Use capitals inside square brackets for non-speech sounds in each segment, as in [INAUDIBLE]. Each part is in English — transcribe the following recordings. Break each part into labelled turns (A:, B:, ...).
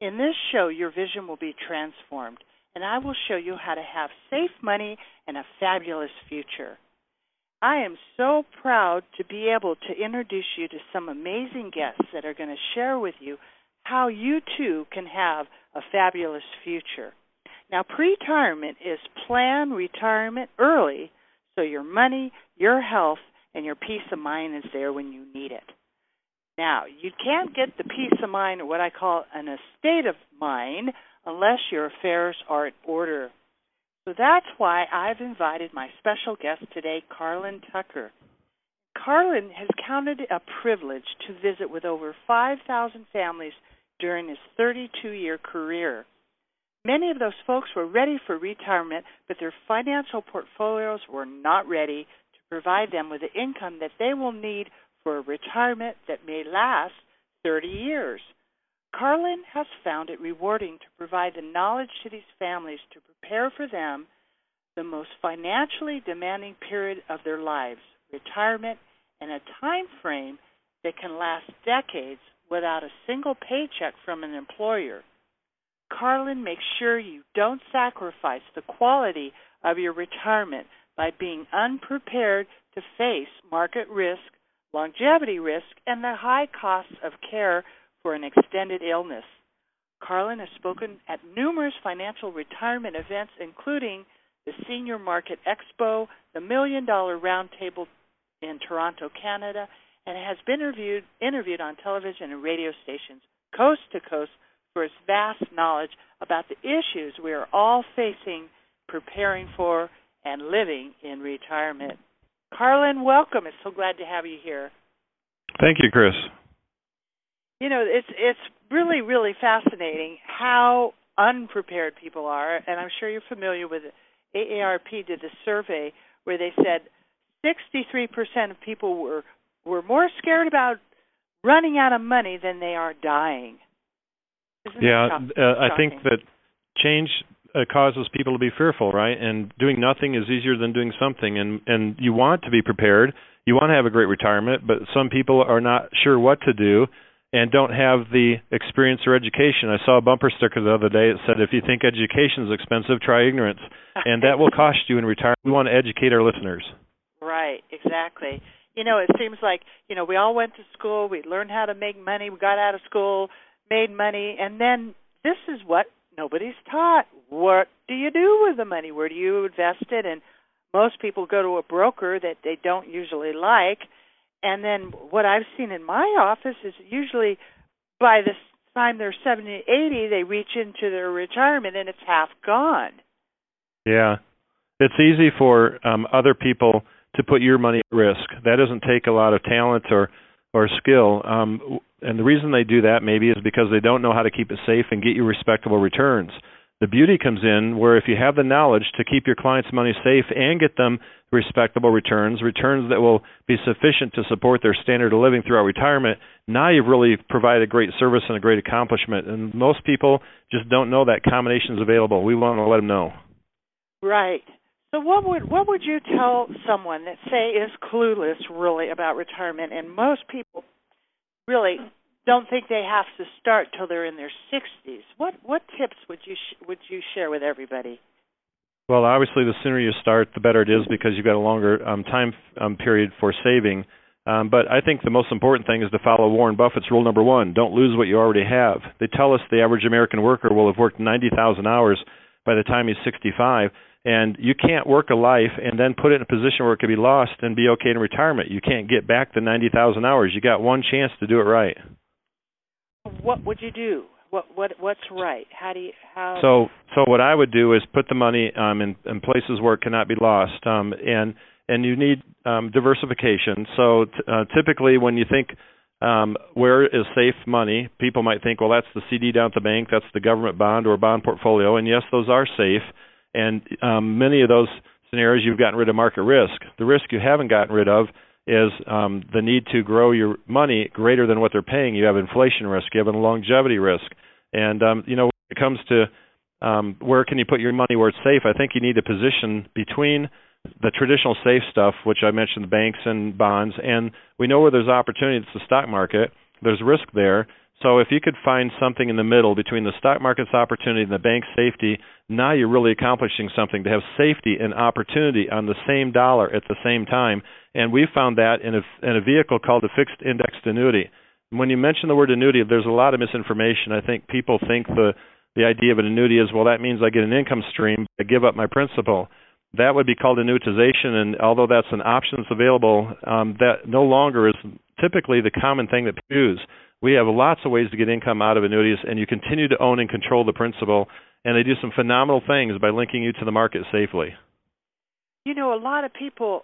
A: In this show, your vision will be transformed, and I will show you how to have safe money and a fabulous future. I am so proud to be able to introduce you to some amazing guests that are going to share with you how you too can have a fabulous future. Now, pre retirement is plan retirement early so your money, your health, and your peace of mind is there when you need it. Now, you can't get the peace of mind or what I call an estate of mind unless your affairs are in order. So that's why I've invited my special guest today, Carlin Tucker. Carlin has counted a privilege to visit with over 5,000 families during his 32 year career. Many of those folks were ready for retirement, but their financial portfolios were not ready to provide them with the income that they will need for a retirement that may last 30 years. Carlin has found it rewarding to provide the knowledge to these families to prepare for them the most financially demanding period of their lives, retirement, and a time frame that can last decades without a single paycheck from an employer. Carlin makes sure you don't sacrifice the quality of your retirement by being unprepared to face market risk, longevity risk, and the high costs of care for an extended illness. Carlin has spoken at numerous financial retirement events, including the Senior Market Expo, the Million Dollar Roundtable in Toronto, Canada, and has been interviewed, interviewed on television and radio stations coast to coast for his vast knowledge about the issues we are all facing, preparing for, and living in retirement. Carlin, welcome. It's so glad to have you here.
B: Thank you, Chris.
A: You know it's it's really really fascinating how unprepared people are and i'm sure you're familiar with it. Aarp did a survey where they said 63% of people were were more scared about running out of money than they are dying.
B: Isn't yeah uh, i think that change uh, causes people to be fearful right? And doing nothing is easier than doing something. And and you want to be prepared. You want to have a great retirement but some people are not sure what to do and don't have the experience or education. I saw a bumper sticker the other day. That said, "If you think education is expensive, try ignorance," and that will cost you in retirement. We want to educate our listeners.
A: Right, exactly. You know, it seems like you know we all went to school, we learned how to make money, we got out of school, made money, and then this is what nobody's taught. What do you do with the money? Where do you invest it? And most people go to a broker that they don't usually like and then what I've seen in my office is usually by the time they're 70, 80, they reach into their retirement and it's half gone.
B: Yeah. It's easy for um other people to put your money at risk. That doesn't take a lot of talent or or skill. Um and the reason they do that maybe is because they don't know how to keep it safe and get you respectable returns. The beauty comes in where if you have the knowledge to keep your clients' money safe and get them respectable returns, returns that will be sufficient to support their standard of living throughout retirement, now you've really provided a great service and a great accomplishment. And most people just don't know that combination is available. We want to let them know.
A: Right. So what would what would you tell someone that say is clueless really about retirement and most people really don't think they have to start till they're in their 60s. What what tips would you sh- would you share with everybody?
B: Well, obviously, the sooner you start, the better it is because you've got a longer um, time um, period for saving. Um, but I think the most important thing is to follow Warren Buffett's rule number one: don't lose what you already have. They tell us the average American worker will have worked 90,000 hours by the time he's 65, and you can't work a life and then put it in a position where it could be lost and be okay in retirement. You can't get back the 90,000 hours. You got one chance to do it right
A: what would you do? What what what's right? How do you how?
B: So so what I would do is put the money um, in, in places where it cannot be lost, um, and and you need um, diversification. So t- uh, typically, when you think um, where is safe money? People might think, well, that's the CD down at the bank, that's the government bond or bond portfolio, and yes, those are safe. And um, many of those scenarios, you've gotten rid of market risk. The risk you haven't gotten rid of is um, the need to grow your money greater than what they're paying. You have inflation risk, you have a longevity risk, and um, you know when it comes to um, where can you put your money where it's safe, I think you need a position between the traditional safe stuff, which I mentioned, the banks and bonds, and we know where there's opportunity. It's the stock market. There's risk there. So if you could find something in the middle between the stock market's opportunity and the bank's safety, now you're really accomplishing something to have safety and opportunity on the same dollar at the same time. And we found that in a, in a vehicle called a fixed indexed annuity. When you mention the word annuity, there's a lot of misinformation. I think people think the the idea of an annuity is well that means I get an income stream, I give up my principal that would be called annuitization. And although that's an option that's available, um, that no longer is typically the common thing that people use. We have lots of ways to get income out of annuities, and you continue to own and control the principal. And they do some phenomenal things by linking you to the market safely.
A: You know, a lot of people.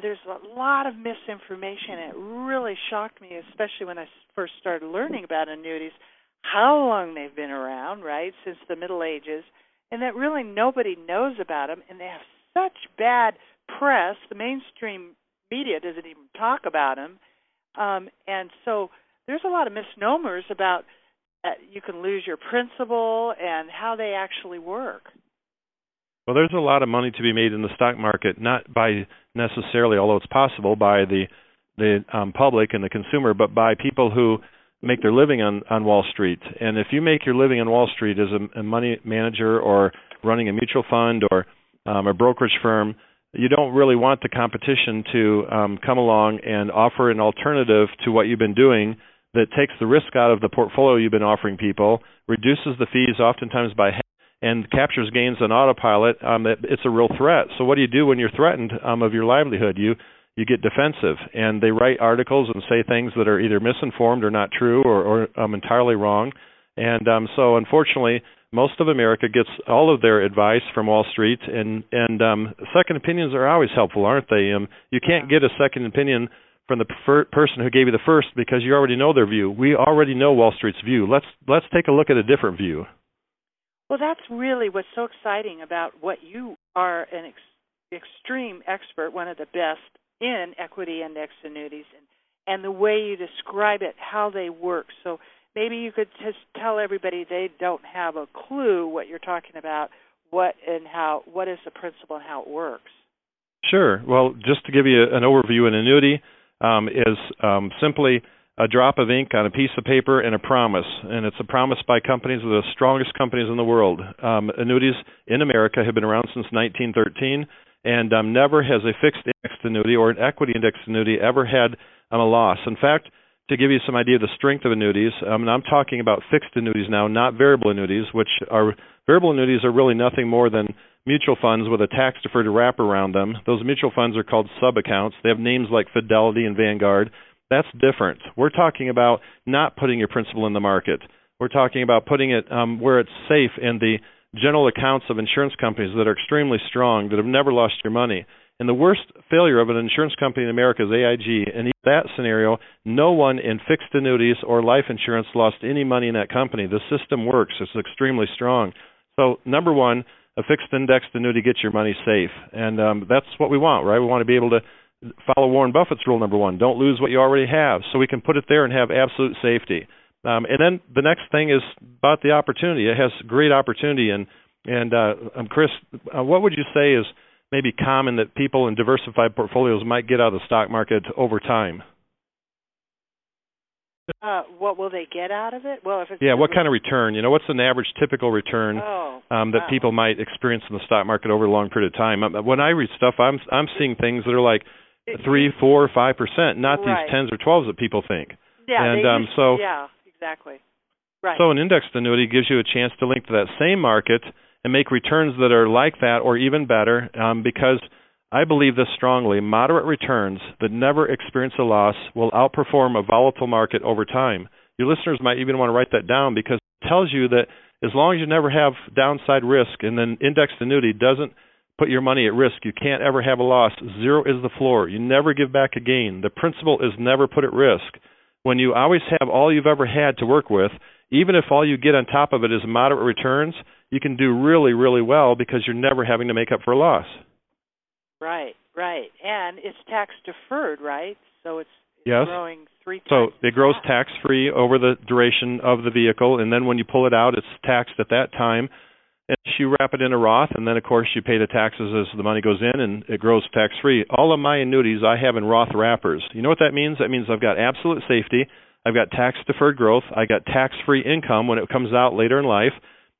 A: There's a lot of misinformation. It really shocked me, especially when I first started learning about annuities, how long they've been around, right, since the Middle Ages and that really nobody knows about them, and they have such bad press. The mainstream media doesn't even talk about them, um, and so there's a lot of misnomers about you can lose your principal and how they actually work.
B: Well, there's a lot of money to be made in the stock market, not by necessarily, although it's possible, by the the um, public and the consumer, but by people who make their living on on Wall Street. And if you make your living on Wall Street as a, a money manager or running a mutual fund or um, a brokerage firm, you don't really want the competition to um, come along and offer an alternative to what you've been doing that takes the risk out of the portfolio you've been offering people, reduces the fees oftentimes by half, and captures gains on autopilot. Um, it, it's a real threat. So what do you do when you're threatened um, of your livelihood? You you get defensive and they write articles and say things that are either misinformed or not true or, or um, entirely wrong and um, so unfortunately most of america gets all of their advice from wall street and and um, second opinions are always helpful aren't they um, you can't get a second opinion from the prefer- person who gave you the first because you already know their view we already know wall street's view let's let's take a look at a different view
A: well that's really what's so exciting about what you are an ex- extreme expert one of the best in equity index annuities and, and the way you describe it, how they work. So maybe you could just tell everybody they don't have a clue what you're talking about, what and how, what is the principle and how it works.
B: Sure. Well, just to give you an overview, an annuity um, is um, simply a drop of ink on a piece of paper and a promise, and it's a promise by companies, the strongest companies in the world. Um, annuities in America have been around since 1913 and um, never has a fixed indexed annuity or an equity indexed annuity ever had um, a loss. In fact, to give you some idea of the strength of annuities, um, I'm talking about fixed annuities now, not variable annuities, which are variable annuities are really nothing more than mutual funds with a tax deferred wrap around them. Those mutual funds are called sub accounts. They have names like Fidelity and Vanguard. That's different. We're talking about not putting your principal in the market. We're talking about putting it um, where it's safe in the general accounts of insurance companies that are extremely strong that have never lost your money. And the worst failure of an insurance company in America is AIG. And in that scenario, no one in fixed annuities or life insurance lost any money in that company. The system works. It's extremely strong. So, number one, a fixed indexed annuity gets your money safe. And um, that's what we want, right? We want to be able to follow Warren Buffett's rule number one don't lose what you already have. So we can put it there and have absolute safety. Um, and then the next thing is about the opportunity. It has great opportunity, and and uh, um, Chris, uh, what would you say is maybe common that people in diversified portfolios might get out of the stock market over time?
A: Uh, what will they get out of it? Well, if it's
B: yeah, what kind of return? You know, what's an average typical return
A: oh,
B: um, that
A: wow.
B: people might experience in the stock market over a long period of time? Um, when I read stuff, I'm I'm seeing things that are like three, four, five percent, not
A: right.
B: these tens or twelves that people think.
A: Yeah,
B: and um, so
A: yeah, exactly. Right.
B: So an indexed annuity gives you a chance to link to that same market and make returns that are like that or even better um, because I believe this strongly. Moderate returns that never experience a loss will outperform a volatile market over time. Your listeners might even want to write that down because it tells you that as long as you never have downside risk and then indexed annuity doesn't put your money at risk, you can't ever have a loss. Zero is the floor. You never give back a gain. The principal is never put at risk when you always have all you've ever had to work with, even if all you get on top of it is moderate returns, you can do really, really well because you're never having to make up for a loss.
A: Right, right. And it's tax deferred, right? So it's,
B: yes.
A: growing three
B: So it grows tax free over the duration of the vehicle and then when you pull it out it's taxed at that time. And you wrap it in a Roth and then of course you pay the taxes as the money goes in and it grows tax free. All of my annuities I have in Roth wrappers. You know what that means? That means I've got absolute safety. I've got tax deferred growth. I got tax free income when it comes out later in life.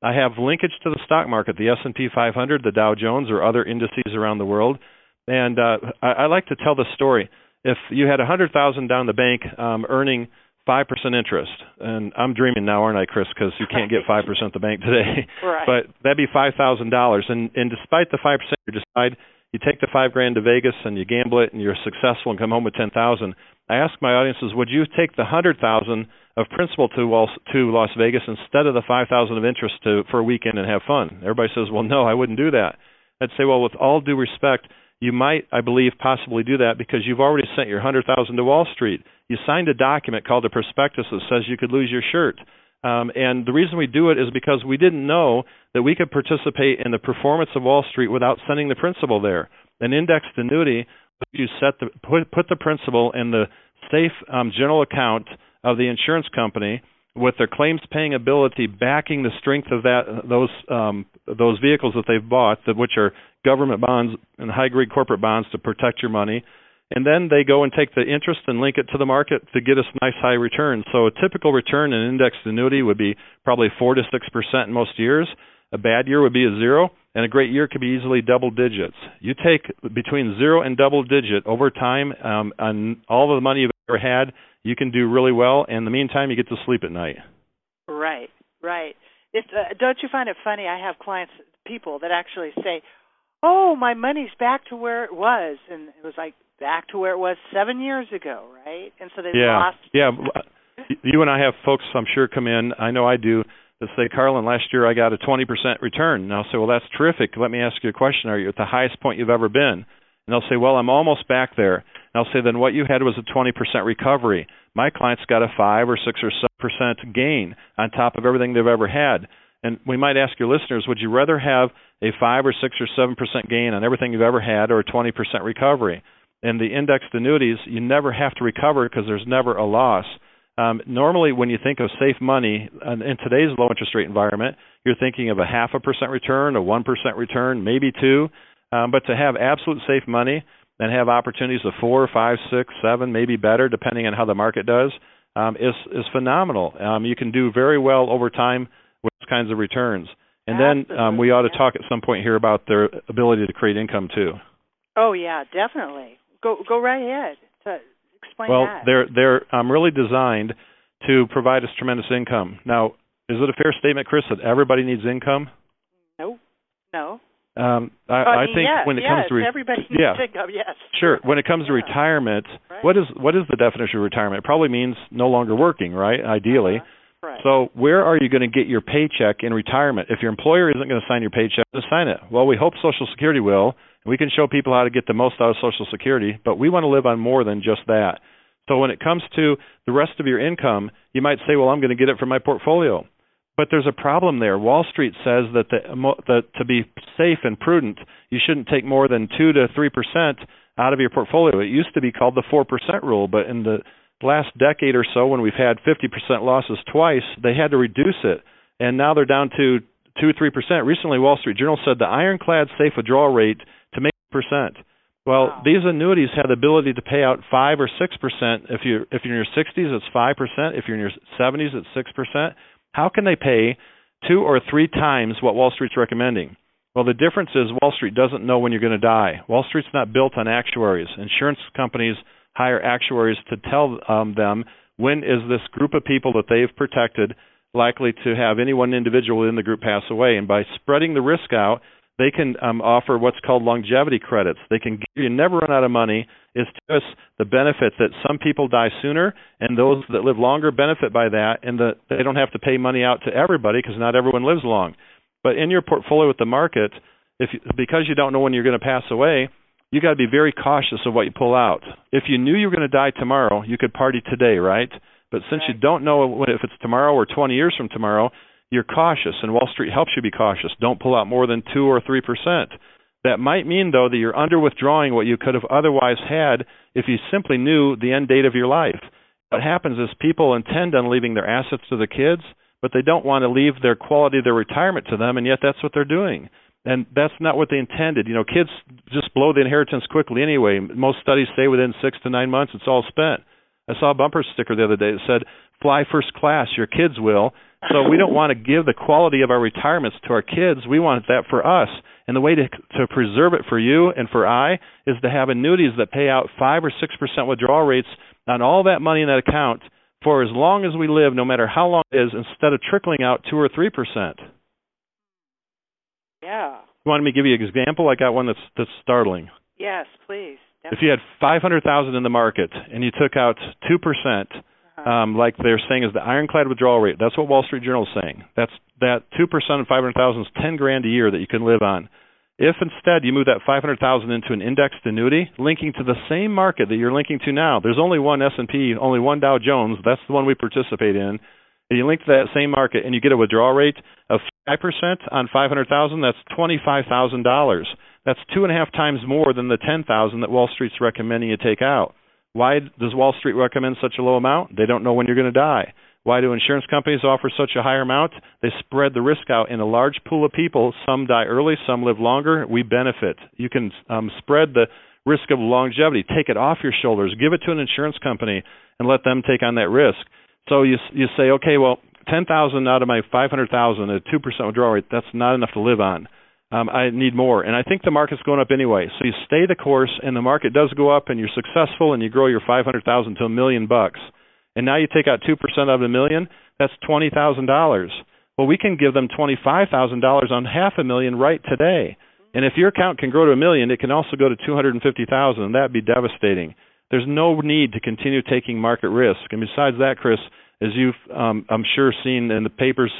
B: I have linkage to the stock market, the S&P 500, the Dow Jones, or other indices around the world. And uh, I, I like to tell the story. If you had a hundred thousand down the bank, um, earning five percent interest, and I'm dreaming now, aren't I, Chris? Because you can't get five percent the bank today. [LAUGHS]
A: Right.
B: But that'd be five thousand dollars, and and despite the five percent, you decide you take the five grand to Vegas and you gamble it, and you're successful and come home with ten thousand. I ask my audiences, would you take the hundred thousand of principal to Wall, to Las Vegas instead of the five thousand of interest to for a weekend and have fun? Everybody says, well, no, I wouldn't do that. I'd say, well, with all due respect, you might, I believe, possibly do that because you've already sent your hundred thousand to Wall Street. You signed a document called a prospectus that says you could lose your shirt. Um, and the reason we do it is because we didn't know that we could participate in the performance of Wall Street without sending the principal there. An indexed annuity you set the put put the principal in the safe um, general account of the insurance company with their claims paying ability backing the strength of that those um, those vehicles that they've bought, that which are government bonds and high grade corporate bonds to protect your money. And then they go and take the interest and link it to the market to get us nice high returns. So a typical return in indexed annuity would be probably four to six percent in most years. A bad year would be a zero, and a great year could be easily double digits. You take between zero and double digit over time um, on all of the money you've ever had, you can do really well. And in the meantime, you get to sleep at night.
A: Right, right. It's, uh, don't you find it funny? I have clients, people that actually say, "Oh, my money's back to where it was," and it was like back to where it was seven years ago, right? And so they
B: yeah,
A: lost.
B: Yeah, you and I have folks, I'm sure, come in. I know I do that say, Carlin, last year I got a 20% return. And I'll say, well, that's terrific. Let me ask you a question. Are you at the highest point you've ever been? And they'll say, well, I'm almost back there. And I'll say, then what you had was a 20% recovery. My clients got a 5 or 6 or 7% gain on top of everything they've ever had. And we might ask your listeners, would you rather have a 5 or 6 or 7% gain on everything you've ever had or a 20% recovery? In the indexed annuities, you never have to recover because there's never a loss. Um, normally, when you think of safe money in today's low interest rate environment, you're thinking of a half a percent return, a one percent return, maybe two. Um, but to have absolute safe money and have opportunities of four, five, six, seven, maybe better, depending on how the market does, um, is is phenomenal. Um, you can do very well over time with those kinds of returns. And then um, we ought to talk at some point here about their ability to create income too.
A: Oh yeah, definitely. Go go right ahead. To, Explain
B: well,
A: that.
B: they're they're um, really designed to provide us tremendous income. Now, is it a fair statement, Chris, that everybody needs income?
A: No, no.
B: Um, I,
A: I,
B: I think
A: yes,
B: when it
A: yes,
B: comes to re-
A: everybody needs
B: yeah.
A: income, yes.
B: Sure. When it comes to
A: Yeah.
B: retirement,
A: Right.
B: what is what is the definition of retirement? It probably means no longer working, right? Ideally.
A: Uh-huh. Right.
B: So where are you going to get your paycheck in retirement? If your employer isn't going to sign your paycheck, just sign it. Well, we hope Social Security will. We can show people how to get the most out of Social Security, but we want to live on more than just that. So when it comes to the rest of your income, you might say, "Well, I'm going to get it from my portfolio." But there's a problem there. Wall Street says that the that to be safe and prudent, you shouldn't take more than 2 to 3% out of your portfolio. It used to be called the 4% rule, but in the last decade or so when we've had 50% losses twice, they had to reduce it. And now they're down to 2 3%. Recently Wall Street Journal said the ironclad safe withdrawal rate percent. Well,
A: Wow.
B: these annuities have the ability to pay out five or six percent. If you if you're in your 60s, it's five percent. If you're in your 70s, it's six percent. How can they pay two or three times what Wall Street's recommending? Well, the difference is Wall Street doesn't know when you're going to die. Wall Street's not built on actuaries. Insurance companies hire actuaries to tell um, them when is this group of people that they've protected likely to have any one individual in the group pass away. And by spreading the risk out, they can um, offer what's called longevity credits. They can give you never run out of money. It's just the benefit that some people die sooner, and those that live longer benefit by that, and that they don't have to pay money out to everybody because not everyone lives long. But in your portfolio with the market, if you, because you don't know when you're going to pass away, you got to be very cautious of what you pull out. If you knew you were going to die tomorrow, you could party today, right? But since
A: right.
B: you don't know if it's tomorrow or 20 years from tomorrow, you're cautious, and Wall Street helps you be cautious. Don't pull out more than two or three percent. That might mean, though, that you're under withdrawing what you could have otherwise had if you simply knew the end date of your life. What happens is people intend on leaving their assets to the kids, but they don't want to leave their quality of their retirement to them, and yet that's what they're doing. And that's not what they intended. You know, kids just blow the inheritance quickly anyway. Most studies say within six to nine months it's all spent. I saw a bumper sticker the other day that said, "Fly first class, your kids will." So we don't want to give the quality of our retirements to our kids. We want that for us. And the way to to preserve it for you and for I is to have annuities that pay out five or six percent withdrawal rates on all that money in that account for as long as we live, no matter how long it is, instead of trickling out two or three percent.
A: Yeah.
B: You want me to give you an example? I got one that's that's startling.
A: Yes, please.
B: Definitely. If you had five hundred thousand in the market and you took out two percent. Um, like they're saying is the ironclad withdrawal rate. That's what Wall Street Journal is saying. That's that two percent of five hundred thousand is ten grand a year that you can live on. If instead you move that 500,000 into an indexed annuity, linking to the same market that you're linking to now, there's only one S&P, only one Dow Jones, that's the one we participate in. And you link to that same market and you get a withdrawal rate of 5% on 500,000, that's $25,000. That's two and a half times more than the 10,000 that Wall Street's recommending you take out. Why does Wall Street recommend such a low amount? They don't know when you're going to die. Why do insurance companies offer such a higher amount? They spread the risk out in a large pool of people. Some die early, some live longer. We benefit. You can um, spread the risk of longevity, take it off your shoulders, give it to an insurance company, and let them take on that risk. So you you say, okay, well, ten thousand out of my five hundred thousand at two percent withdrawal rate, that's not enough to live on. Um, I need more, and I think the market's going up anyway. So you stay the course, and the market does go up, and you're successful, and you grow your five hundred thousand to a million bucks and now you take out 2% of a million, that's $20,000. Well, we can give them $25,000 on half a million right today. And if your account can grow to a million, it can also go to 250,000, and that'd be devastating. There's no need to continue taking market risk. And besides that, Chris, as you've um, I'm sure seen in the papers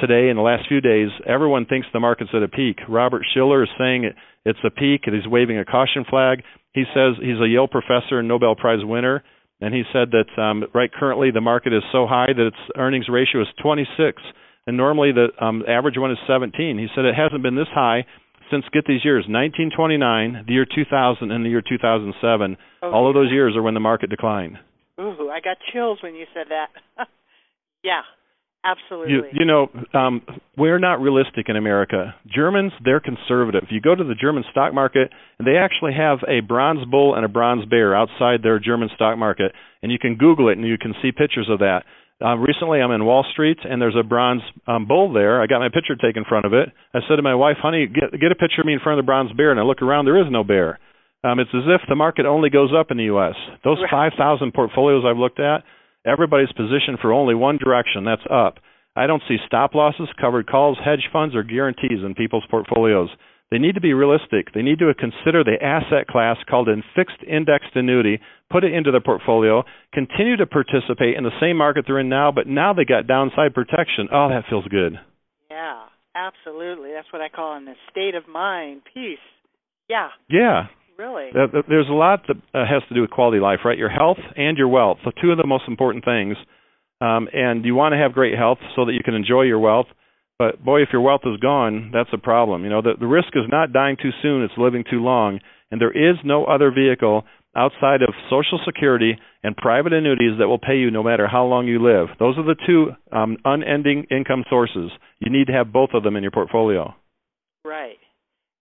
B: today in the last few days, everyone thinks the market's at a peak. Robert Shiller is saying it, it's a peak, and he's waving a caution flag. He says he's a Yale professor and Nobel Prize winner and he said that um, right currently the market is so high that its earnings ratio is 26, and normally the um, average one is 17. He said it hasn't been this high since get these years 1929, the year 2000, and the year 2007. Oh, All of those years are when the market declined.
A: Ooh, I got chills when you said that. [LAUGHS] yeah. Absolutely.
B: You, you know, um, we're not realistic in America. Germans, they're conservative. You go to the German stock market, and they actually have a bronze bull and a bronze bear outside their German stock market, and you can Google it and you can see pictures of that. Uh, recently, I'm in Wall Street, and there's a bronze um, bull there. I got my picture taken in front of it. I said to my wife, "Honey, get get a picture of me in front of the bronze bear." And I look around, there is no bear. Um, it's as if the market only goes up in the U.S. Those 5,000 portfolios I've looked at, everybody's positioned for only one direction that's up. I don't see stop losses, covered calls, hedge funds, or guarantees in people's portfolios. They need to be realistic. They need to consider the asset class called a fixed indexed annuity, put it into their portfolio, continue to participate in the same market they're in now, but now they got downside protection. Oh, that feels good.
A: Yeah, absolutely. That's what I call in the state of mind, peace. Yeah.
B: Yeah.
A: Really?
B: There's a lot that uh, has to do with quality of life, right? Your health and your wealth. So two of the most important things. Um, and you want to have great health so that you can enjoy your wealth. But boy, if your wealth is gone, that's a problem. You know, the, the risk is not dying too soon; it's living too long. And there is no other vehicle outside of Social Security and private annuities that will pay you no matter how long you live. Those are the two um, unending income sources. You need to have both of them in your portfolio.
A: Right.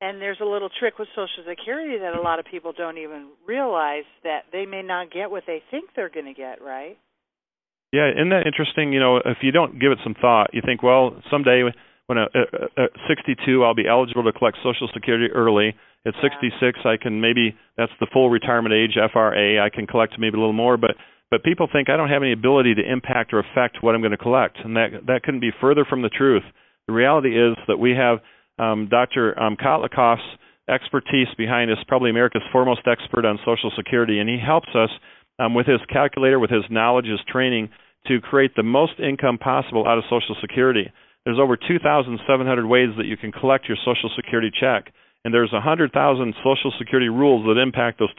A: And there's a little trick with Social Security that a lot of people don't even realize that they may not get what they think they're going to get, right?
B: Yeah, isn't that interesting? You know, if you don't give it some thought, you think, well, someday when i at 62 I'll be eligible to collect Social Security early. At 66, I can maybe that's the full retirement age, FRA. I can collect maybe a little more, but but people think I don't have any ability to impact or affect what I'm going to collect, and that that couldn't be further from the truth. The reality is that we have um, Dr. Um, Kotlikoff's expertise behind us, probably America's foremost expert on Social Security, and he helps us um, with his calculator, with his knowledge, his training to create the most income possible out of Social Security. There's over 2,700 ways that you can collect your Social Security check, and there's 100,000 Social Security rules that impact those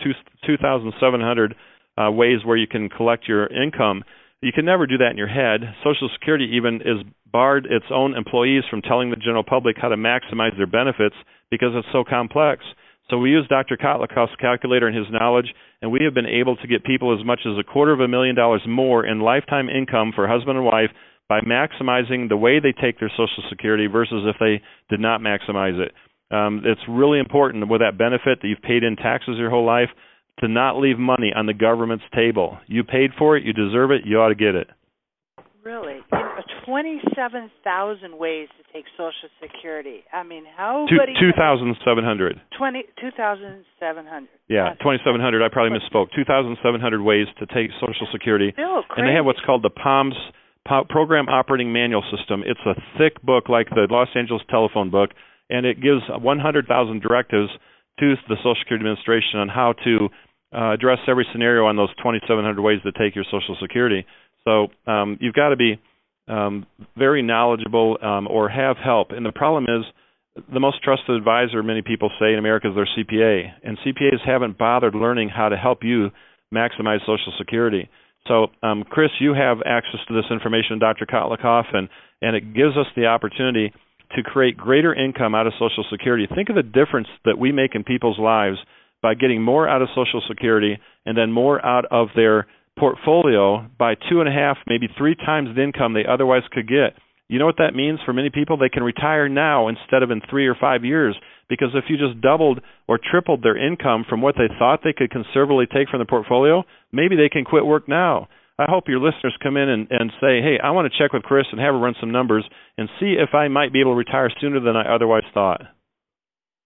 B: 2,700 uh, ways where you can collect your income. You can never do that in your head. Social Security even is barred its own employees from telling the general public how to maximize their benefits because it's so complex. So we use Dr. Kotlikoff's calculator and his knowledge, and we have been able to get people as much as a quarter of a million dollars more in lifetime income for husband and wife by maximizing the way they take their Social Security versus if they did not maximize it. Um, it's really important with that benefit that you've paid in taxes your whole life to not leave money on the government's table. You paid for it, you deserve it, you ought to get it.
A: Really? 27,000 ways to take Social Security. I mean, how
B: Two, 2,700.
A: 20, 2,700.
B: Yeah, 2,700. I probably misspoke. 2,700 ways to take Social Security.
A: Still crazy.
B: And they have what's called the POMS Program Operating Manual System. It's a thick book like the Los Angeles telephone book, and it gives 100,000 directives to the Social Security Administration on how to uh, address every scenario on those 2,700 ways to take your Social Security. So um, you've got to be um, very knowledgeable um, or have help. And the problem is, the most trusted advisor many people say in America is their CPA, and CPAs haven't bothered learning how to help you maximize Social Security. So, um, Chris, you have access to this information, Dr. Kotlikoff, and and it gives us the opportunity to create greater income out of Social Security. Think of the difference that we make in people's lives by getting more out of Social Security and then more out of their portfolio by two and a half, maybe three times the income they otherwise could get. You know what that means for many people? They can retire now instead of in three or five years because if you just doubled or tripled their income from what they thought they could conservatively take from the portfolio, maybe they can quit work now. I hope your listeners come in and, and say, hey, I want to check with Chris and have her run some numbers and see if I might be able to retire sooner than I otherwise thought.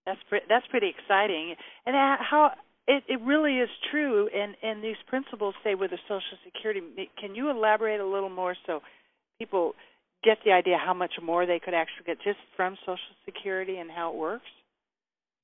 A: That's pre- that's pretty exciting. And how it, it really is true, and and these principles say with the Social Security. Can you elaborate a little more so people get the idea how much more they could actually get just from Social Security and how it works?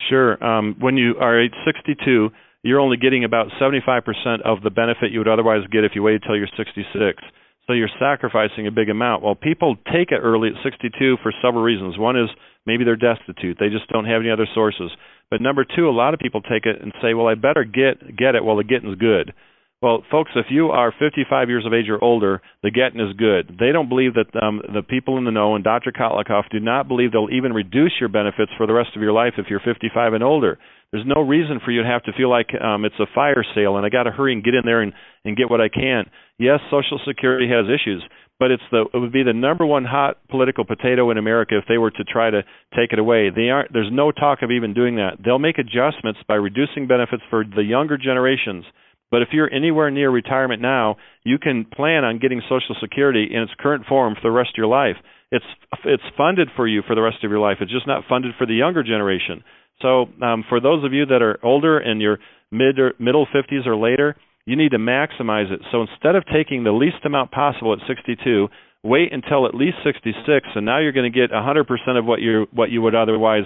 B: Sure. Um, when you are age 62, you're only getting about 75% of the benefit you would otherwise get if you waited till you're 66. So you're sacrificing a big amount. Well, people take it early at 62 for several reasons. One is maybe they're destitute; they just don't have any other sources. But number two, a lot of people take it and say, "Well, I better get get it while the getting's good." Well, folks, if you are 55 years of age or older, the getting is good. They don't believe that um, the people in the know and Dr. Kotlikoff do not believe they'll even reduce your benefits for the rest of your life if you're 55 and older. There's no reason for you to have to feel like um, it's a fire sale and I got to hurry and get in there and, and get what I can. Yes, Social Security has issues, but it's the it would be the number one hot political potato in America if they were to try to take it away. They aren't. There's no talk of even doing that. They'll make adjustments by reducing benefits for the younger generations. But if you're anywhere near retirement now, you can plan on getting Social Security in its current form for the rest of your life. It's it's funded for you for the rest of your life. It's just not funded for the younger generation. So um, for those of you that are older and you're mid or middle 50s or later, you need to maximize it. So instead of taking the least amount possible at 62, wait until at least 66, and now you're going to get 100% of what you what you would otherwise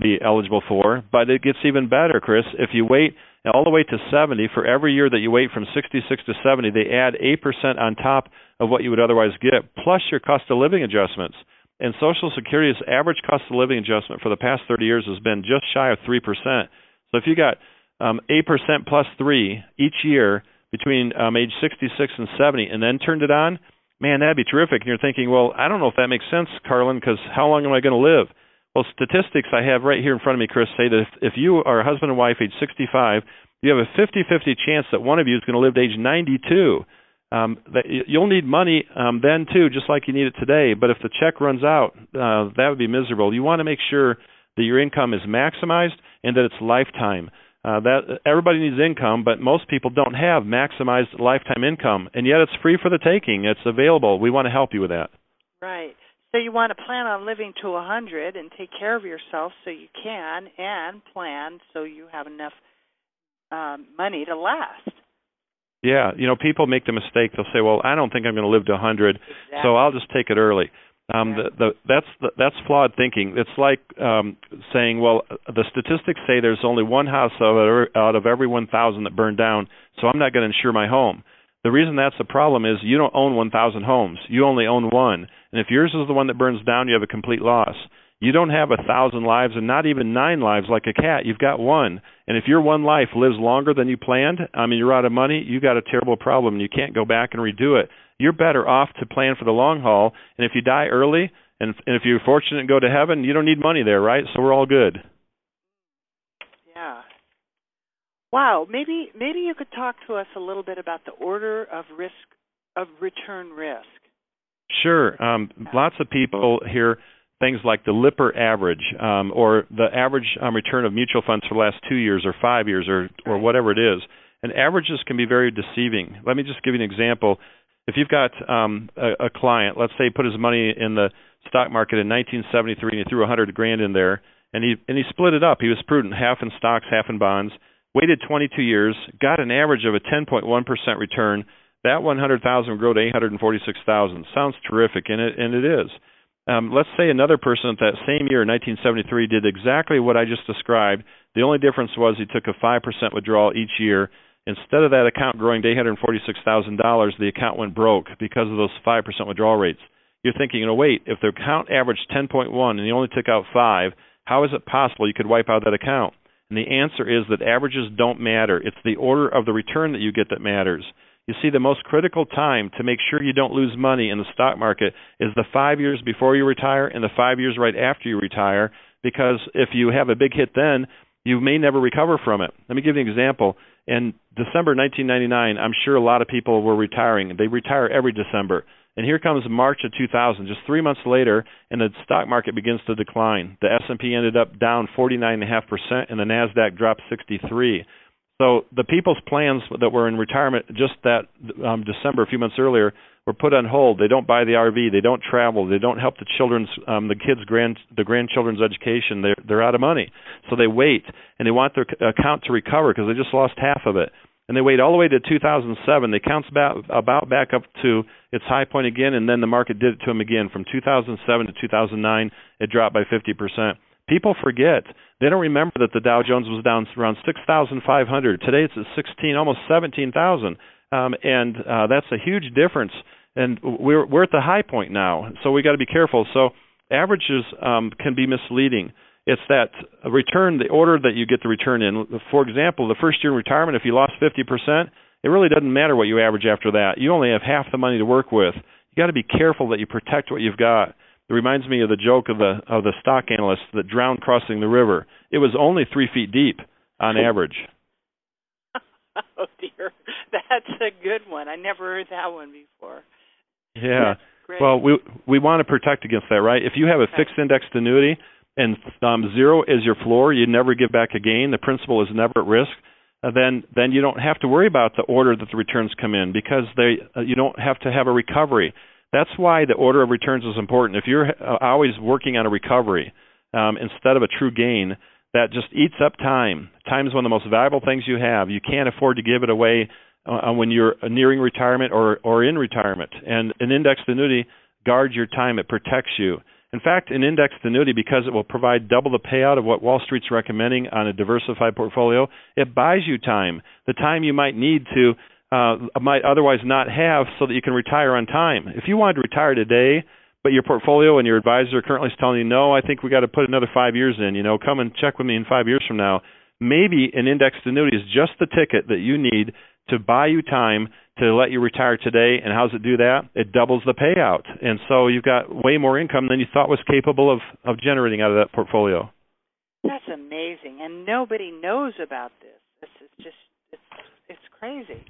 B: be eligible for. But it gets even better, Chris. If you wait all the way to 70, for every year that you wait from 66 to 70, they add 8% on top of what you would otherwise get, plus your cost of living adjustments. And Social Security's average cost of living adjustment for the past 30 years has been just shy of 3%. So if you got um, 8% plus 3 each year between um, age 66 and 70 and then turned it on, man, that'd be terrific. And you're thinking, well, I don't know if that makes sense, Carlin, because how long am I going to live? Well, statistics I have right here in front of me, Chris, say that if, if you are a husband and wife age 65, you have a 50-50 chance that one of you is going to live to age 92. Um, you'll need money um, then too, just like you need it today. But if the check runs out, uh, that would be miserable. You want to make sure that your income is maximized and that it's lifetime. Uh, that everybody needs income, but most people don't have maximized lifetime income, and yet it's free for the taking. It's available. We want to help you with that.
A: Right. So you want to plan on living to a 100 and take care of yourself so you can, and plan so you have enough um, money to last.
B: Yeah, you know, people make the mistake. They'll say, "Well, I don't think I'm going to live to 100, exactly. so I'll just take it early." Um, the, the, that's the, that's flawed thinking. It's like um, saying, well, the statistics say there's only one house out of every 1,000 that burned down, so I'm not going to insure my home. The reason that's a problem is you don't own 1,000 homes. You only own one, and if yours is the one that burns down, you have a complete loss. You don't have a thousand lives and not even nine lives like a cat. You've got one. And if your one life lives longer than you planned, I mean, you're out of money, You've got a terrible problem and you can't go back and redo it. you're better off to plan for the long haul. And if you die early, and, and if you're fortunate and go to heaven, you don't need money there, right? So we're all good.
A: Yeah. Wow. Maybe maybe you could talk to us a little bit about the order of risk of return risk.
B: Sure. Um, lots of people hear things like the Lipper average um, or the average um, return of mutual funds for the last two years or five years or, or whatever it is. And averages can be very deceiving. Let me just give you an example. If you've got um, a, a client, let's say, he put his money in the stock market in 1973 and he threw 100 grand in there, and he and he split it up. He was prudent, half in stocks, half in bonds. Waited 22 years, got an average of a 10.1% return. That 100,000 would grow to 846,000. Sounds terrific, and it and it is. Um, let's say another person at that same year, 1973, did exactly what I just described. The only difference was he took a 5% withdrawal each year. Instead of that account growing to $846,000, the account went broke because of those 5% withdrawal rates. You're thinking, you know, wait, if the account averaged 10.1 and he only took out 5, how is it possible you could wipe out that account? And the answer is that averages don't matter. It's the order of the return that you get that matters. You see, the most critical time to make sure you don't lose money in the stock market is the five years before you retire and the five years right after you retire, because if you have a big hit then, you may never recover from it. Let me give you an example. In December 1999, I'm sure a lot of people were retiring. They retire every December. And here comes March of 2000, just three months later, and the stock market begins to decline. The S&P ended up down 49.5%, and the Nasdaq dropped 63. So the people's plans that were in retirement just that um, December, a few months earlier, were put on hold. They don't buy the RV. They don't travel. They don't help the children's, um, the kids' grand, the grandchildren's education. They're they're out of money, so they wait and they want their account to recover because they just lost half of it. And they wait all the way to 2007. They counts about about back up to its high point again, and then the market did it to them again. From 2007 to 2009, it dropped by 50 percent. People forget. They don't remember that the Dow Jones was down around 6,500. Today it's at 16, almost 17,000, um, and uh, that's a huge difference. And we're we're at the high point now, so we got to be careful. So averages um, can be misleading. It's that return, the order that you get the return in. For example, the first year in retirement, if you lost 50%, it really doesn't matter what you average after that. You only have half the money to work with. You got to be careful that you protect what you've got. It reminds me of the joke of the of the stock analyst that drowned crossing the river. It was only three feet deep on average. [LAUGHS]
A: oh dear, that's a good one. I never heard that one before.
B: Yeah. Well, we we want to protect against that, right? If you have a fixed indexed annuity and um, zero is your floor, you never give back a gain. The principal is never at risk. Uh, then then you don't have to worry about the order that the returns come in because they uh, you don't have to have a recovery. That's why the order of returns is important. If you're uh, always working on a recovery um, instead of a true gain, that just eats up time. Time is one of the most valuable things you have. You can't afford to give it away uh, when you're nearing retirement or or in retirement. And an indexed annuity guards your time. It protects you. In fact, an indexed annuity, because it will provide double the payout of what Wall Street's recommending on a diversified portfolio, it buys you time. The time you might need to uh, might otherwise not have so that you can retire on time. If you wanted to retire today, but your portfolio and your advisor currently is telling you, no, I think we got to put another five years in, you know, come and check with me in five years from now. Maybe an indexed annuity is just the ticket that you need to buy you time to let you retire today. And how does it do that? It doubles the payout. And so you've got way more income than you thought was capable of, of generating out of that portfolio.
A: That's amazing. And nobody knows about this. This is just it's it's crazy.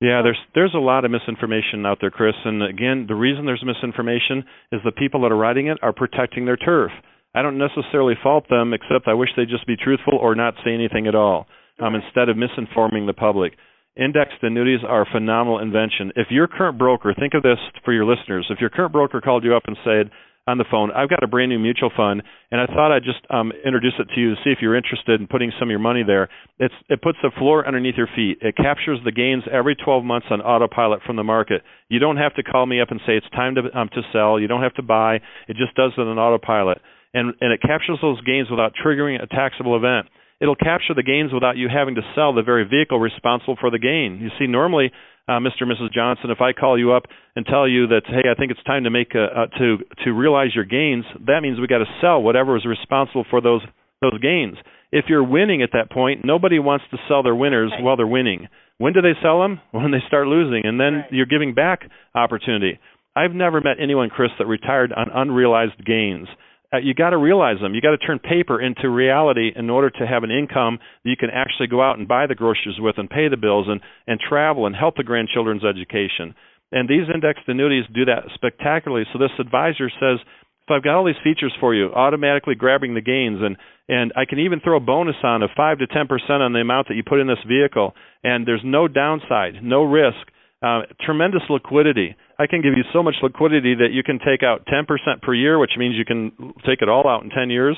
B: Yeah, there's there's a lot of misinformation out there, Chris. And again, the reason there's misinformation is the people that are writing it are protecting their turf. I don't necessarily fault them, except I wish they'd just be truthful or not say anything at all, um, instead of misinforming the public. Indexed annuities are a phenomenal invention. If your current broker, think of this for your listeners, if your current broker called you up and said, on the phone. I've got a brand new mutual fund, and I thought I'd just um, introduce it to you to see if you're interested in putting some of your money there. It's, it puts the floor underneath your feet. It captures the gains every 12 months on autopilot from the market. You don't have to call me up and say it's time to um, to sell. You don't have to buy. It just does it on autopilot, and and it captures those gains without triggering a taxable event it'll capture the gains without you having to sell the very vehicle responsible for the gain. You see, normally uh, Mr. and Mrs. Johnson, if I call you up and tell you that, hey, I think it's time to make a, uh, to to realize your gains, that means we got to sell whatever is responsible for those those gains. If you're winning at that point, nobody wants to sell their winners while they're winning. When do they sell them? [LAUGHS] When they start losing, and then
A: right.
B: you're giving back opportunity. I've never met anyone, Chris, that retired on unrealized gains. Uh, you got to realize them. You got to turn paper into reality in order to have an income that you can actually go out and buy the groceries with and pay the bills and and travel and help the grandchildren's education. And these indexed annuities do that spectacularly. So this advisor says, if I've got all these features for you, automatically grabbing the gains, and and I can even throw a bonus on of five to ten percent on the amount that you put in this vehicle, and there's no downside, no risk, uh, tremendous liquidity. I can give you so much liquidity that you can take out 10% per year, which means you can take it all out in 10 years,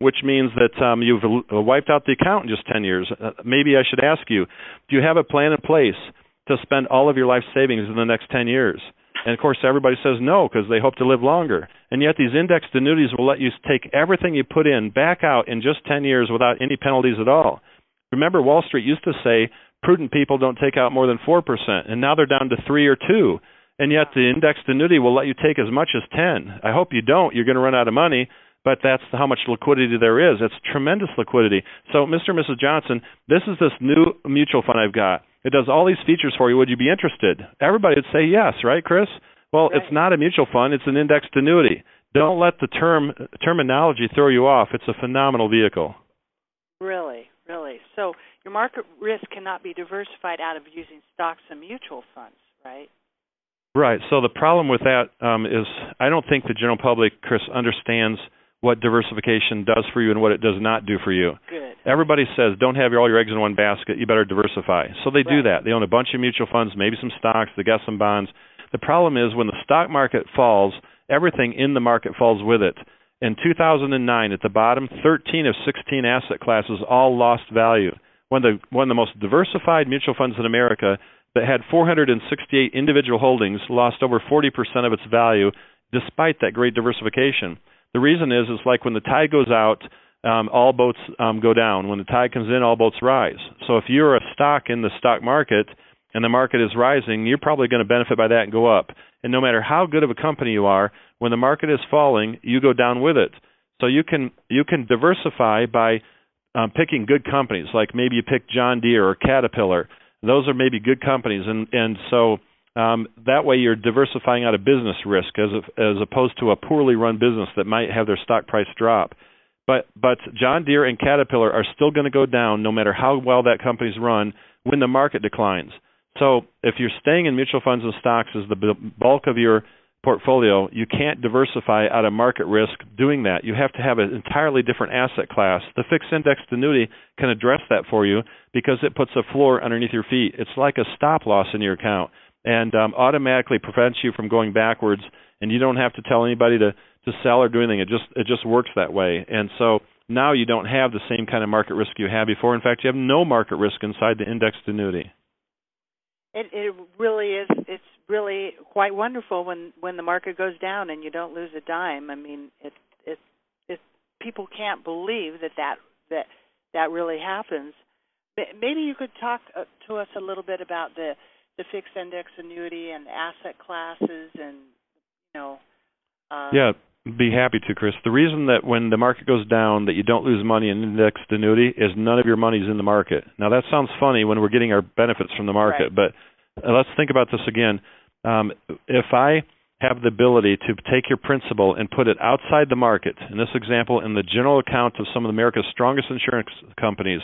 B: which means that um, you've wiped out the account in just 10 years. Uh, maybe I should ask you, do you have a plan in place to spend all of your life savings in the next 10 years? And of course, everybody says no because they hope to live longer. And yet, these indexed annuities will let you take everything you put in back out in just 10 years without any penalties at all. Remember, Wall Street used to say prudent people don't take out more than 4%, and now they're down to 3 or 2. And yet, the indexed annuity will let you take as much as 10. I hope you don't. You're going to run out of money, but that's how much liquidity there is. It's tremendous liquidity. So, Mr. and Mrs. Johnson, this is this new mutual fund I've got. It does all these features for you. Would you be interested? Everybody would say yes, right, Chris? Well,
A: right.
B: it's not a mutual fund, it's an indexed annuity. Don't let the term terminology throw you off. It's a phenomenal vehicle.
A: Really, really. So, your market risk cannot be diversified out of using stocks and mutual funds, right?
B: Right. So the problem with that um, is I don't think the general public, Chris, understands what diversification does for you and what it does not do for you.
A: Good.
B: Everybody says don't have all your eggs in one basket. You better diversify. So they do that. They own a bunch of mutual funds, maybe some stocks. They got some bonds. The problem is when the stock market falls, everything in the market falls with it. In 2009, at the bottom, 13 of 16 asset classes all lost value. One of the one of the most diversified mutual funds in America that had 468 individual holdings lost over 40% of its value despite that great diversification. The reason is is like when the tide goes out, um, all boats um, go down. When the tide comes in, all boats rise. So if you're a stock in the stock market and the market is rising, you're probably going to benefit by that and go up. And no matter how good of a company you are, when the market is falling, you go down with it. So you can you can diversify by um, picking good companies, like maybe you pick John Deere or Caterpillar those are maybe good companies, and and so um, that way you're diversifying out of business risk as as opposed to a poorly run business that might have their stock price drop. But but John Deere and Caterpillar are still going to go down no matter how well that company's run when the market declines. So if you're staying in mutual funds and stocks as the bulk of your portfolio, you can't diversify out of market risk doing that. You have to have an entirely different asset class. The fixed indexed annuity can address that for you because it puts a floor underneath your feet. It's like a stop loss in your account and um, automatically prevents you from going backwards. And you don't have to tell anybody to to sell or do anything. It just it just works that way. And so now you don't have the same kind of market risk you had before. In fact, you have no market risk inside the indexed annuity.
A: It it really is. It's really quite wonderful when when the market goes down and you don't lose a dime. I mean, it it it people can't believe that that that that really happens. Maybe you could talk uh, to us a little bit about the the fixed index annuity and asset classes and you know. Uh,
B: yeah, be happy to, Chris. The reason that when the market goes down that you don't lose money in indexed annuity is none of your money's in the market. Now that sounds funny when we're getting our benefits from the market,
A: right.
B: but let's think about this again. Um, if I have the ability to take your principal and put it outside the market, in this example, in the general account of some of America's strongest insurance companies,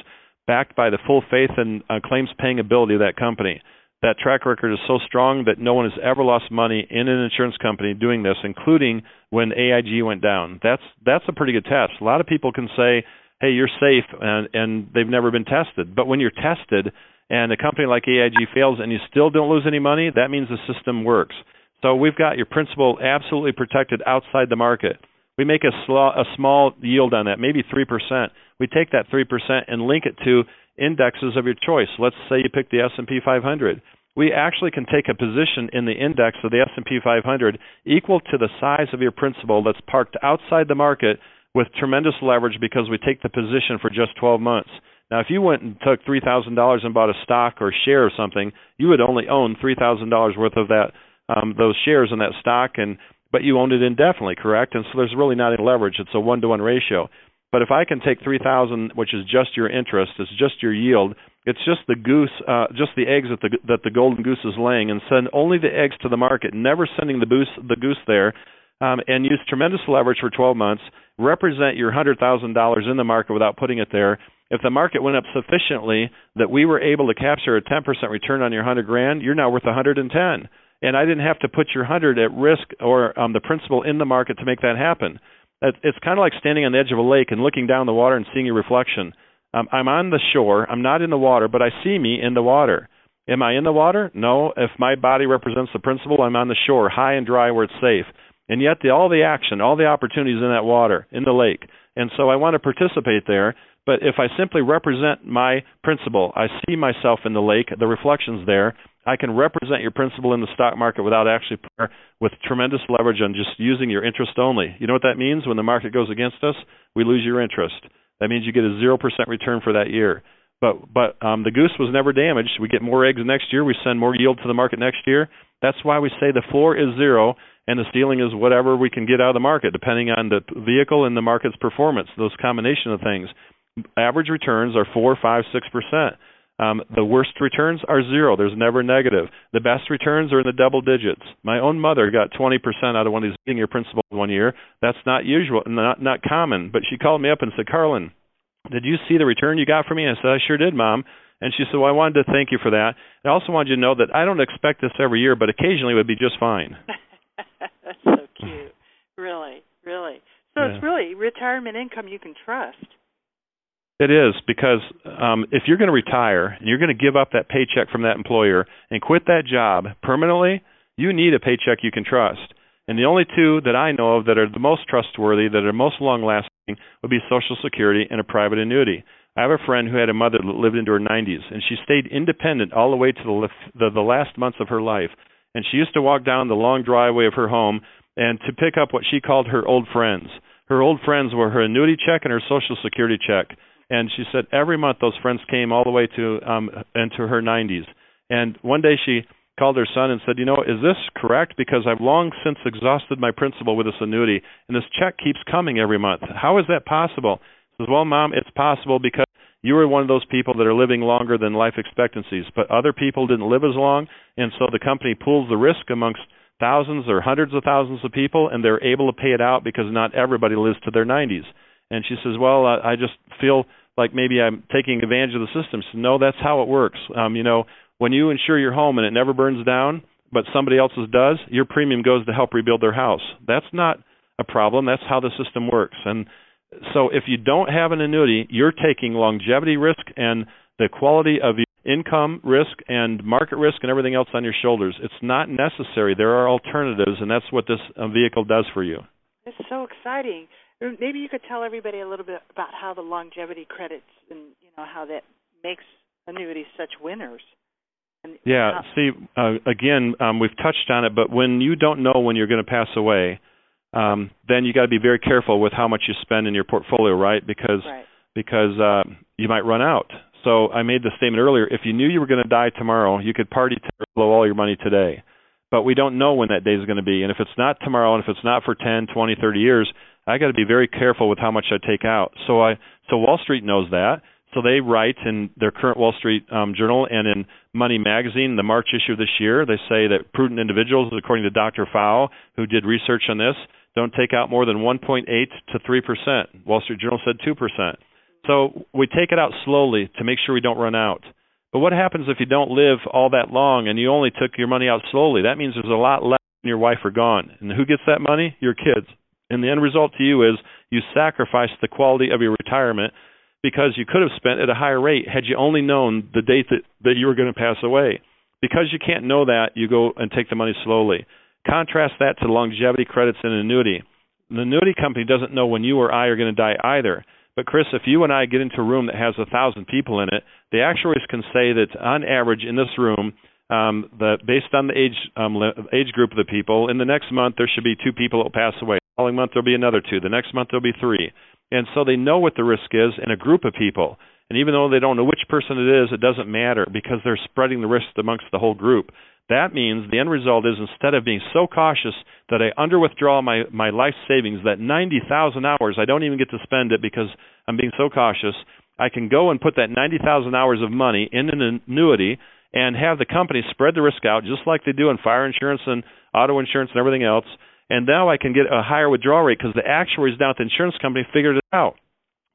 B: backed by the full faith and uh, claims paying ability of that company, that track record is so strong that no one has ever lost money in an insurance company doing this, including when AIG went down. That's that's a pretty good test. A lot of people can say, "Hey, you're safe," and and they've never been tested. But when you're tested and a company like AIG fails and you still don't lose any money, that means the system works. So we've got your principal absolutely protected outside the market. We make a, sl- a small yield on that, maybe 3%. We take that 3% and link it to indexes of your choice. Let's say you pick the S&P 500. We actually can take a position in the index of the S&P 500 equal to the size of your principal that's parked outside the market with tremendous leverage because we take the position for just 12 months. Now, if you went and took three thousand dollars and bought a stock or share or something, you would only own three thousand dollars worth of that um, those shares in that stock, and but you owned it indefinitely, correct? And so there's really not any leverage. It's a one to one ratio. But if I can take three thousand, which is just your interest, it's just your yield, It's just the goose, uh, just the eggs that the that the golden goose is laying, and send only the eggs to the market, never sending the goose the goose there, um, and use tremendous leverage for 12 months. Represent your hundred thousand dollars in the market without putting it there. If the market went up sufficiently that we were able to capture a 10% return on your 100 grand, you're now worth 110 and I didn't have to put your hundred at risk or um, the principal in the market to make that happen. It's kind of like standing on the edge of a lake and looking down the water and seeing your reflection. Um, I'm on the shore. I'm not in the water, but I see me in the water. Am I in the water? No. If my body represents the principal, I'm on the shore, high and dry where it's safe. And yet, the, all the action, all the opportunities in that water, in the lake. And so I want to participate there. But if I simply represent my principal, I see myself in the lake, the reflections there, I can represent your principal in the stock market without actually with tremendous leverage on just using your interest only. You know what that means? When the market goes against us, we lose your interest. That means you get a zero percent return for that year. But but um, the goose was never damaged. We get more eggs next year. We send more yield to the market next year. That's why we say the floor is zero and the ceiling is whatever we can get out of the market, depending on the vehicle and the market's performance. Those combination of things. Average returns are four, five, six percent um, the worst returns are zero. There's never negative. The best returns are in the double digits. My own mother got 20% out of one of these senior principals one year. That's not usual, not not common. But she called me up and said, "Carlin, did you see the return you got from me?" I said, "I sure did, Mom." And she said, "Well, I wanted to thank you for that. I also wanted you to know that I don't expect this every year, but occasionally it would be just fine." [LAUGHS]
A: That's so cute. really, really. So yeah. it's really retirement income you can trust.
B: It is because um, if you're going to retire and you're going to give up that paycheck from that employer and quit that job permanently, you need a paycheck you can trust. And the only two that I know of that are the most trustworthy, that are most long lasting, would be Social Security and a private annuity. I have a friend who had a mother that lived into her 90s, and she stayed independent all the way to the, the, the last months of her life. And she used to walk down the long driveway of her home and to pick up what she called her old friends. Her old friends were her annuity check and her Social Security check and she said every month those friends came all the way to um into her 90s and one day she called her son and said you know is this correct? Because i've long since exhausted my principal with this annuity and this check keeps coming every month. How is that possible? She says well mom it's possible because you were one of those people that are living longer than life expectancies but other people didn't live as long and so the company pools the risk amongst thousands or hundreds of thousands of people and they're able to pay it out because not everybody lives to their 90s and she says well i just feel like maybe I'm taking advantage of the system. So no, that's how it works. Um, you know, when you insure your home and it never burns down, but somebody else's does, your premium goes to help rebuild their house. That's not a problem. That's how the system works. And so if you don't have an annuity, you're taking longevity risk and the quality of your income risk and market risk and everything else on your shoulders. It's not necessary. There are alternatives, and that's what this uh, vehicle does for you.
A: It's so exciting. Maybe you could tell everybody a little bit about how the longevity credits and you know how that makes annuities such winners.
B: And yeah, how- see, uh, again, um, we've touched on it, but when you don't know when you're going to pass away, um, then you got to be very careful with how much you spend in your portfolio, right? Because
A: right.
B: because uh, you might run out. So I made the statement earlier: if you knew you were going to die tomorrow, you could party to blow all your money today. But we don't know when that day is going to be, and if it's not tomorrow, and if it's not for 10, 20, 30 years, I got to be very careful with how much I take out. So I so Wall Street knows that. So they write in their current Wall Street um, Journal and in Money Magazine, the March issue this year, they say that prudent individuals, according to Dr. Pfau, who did research on this, don't take out more than 1.8 to 3 percent. Wall Street Journal said 2 percent. So we take it out slowly to make sure we don't run out. But what happens if you don't live all that long and you only took your money out slowly? That means there's a lot left when your wife are gone. And who gets that money? Your kids. And the end result to you is you sacrifice the quality of your retirement because you could have spent at a higher rate had you only known the date that, that you were going to pass away. Because you can't know that, you go and take the money slowly. Contrast that to longevity credits in annuity. The annuity company doesn't know when you or I are going to die either. But Chris, if you and I get into a room that has a thousand people in it, the actuaries can say that on average in this room, um, that based on the age um, age group of the people, in the next month there should be two people that will pass away The following month there'll be another two. The next month there'll be three. And so they know what the risk is in a group of people. And even though they don't know which person it is, it doesn't matter because they're spreading the risk amongst the whole group. That means the end result is instead of being so cautious that I under withdraw my, my life savings, that 90,000 hours, I don't even get to spend it because I'm being so cautious, I can go and put that 90,000 hours of money in an annuity and have the company spread the risk out just like they do in fire insurance and auto insurance and everything else. And now I can get a higher withdrawal rate because the actuaries down at the insurance company figured it out.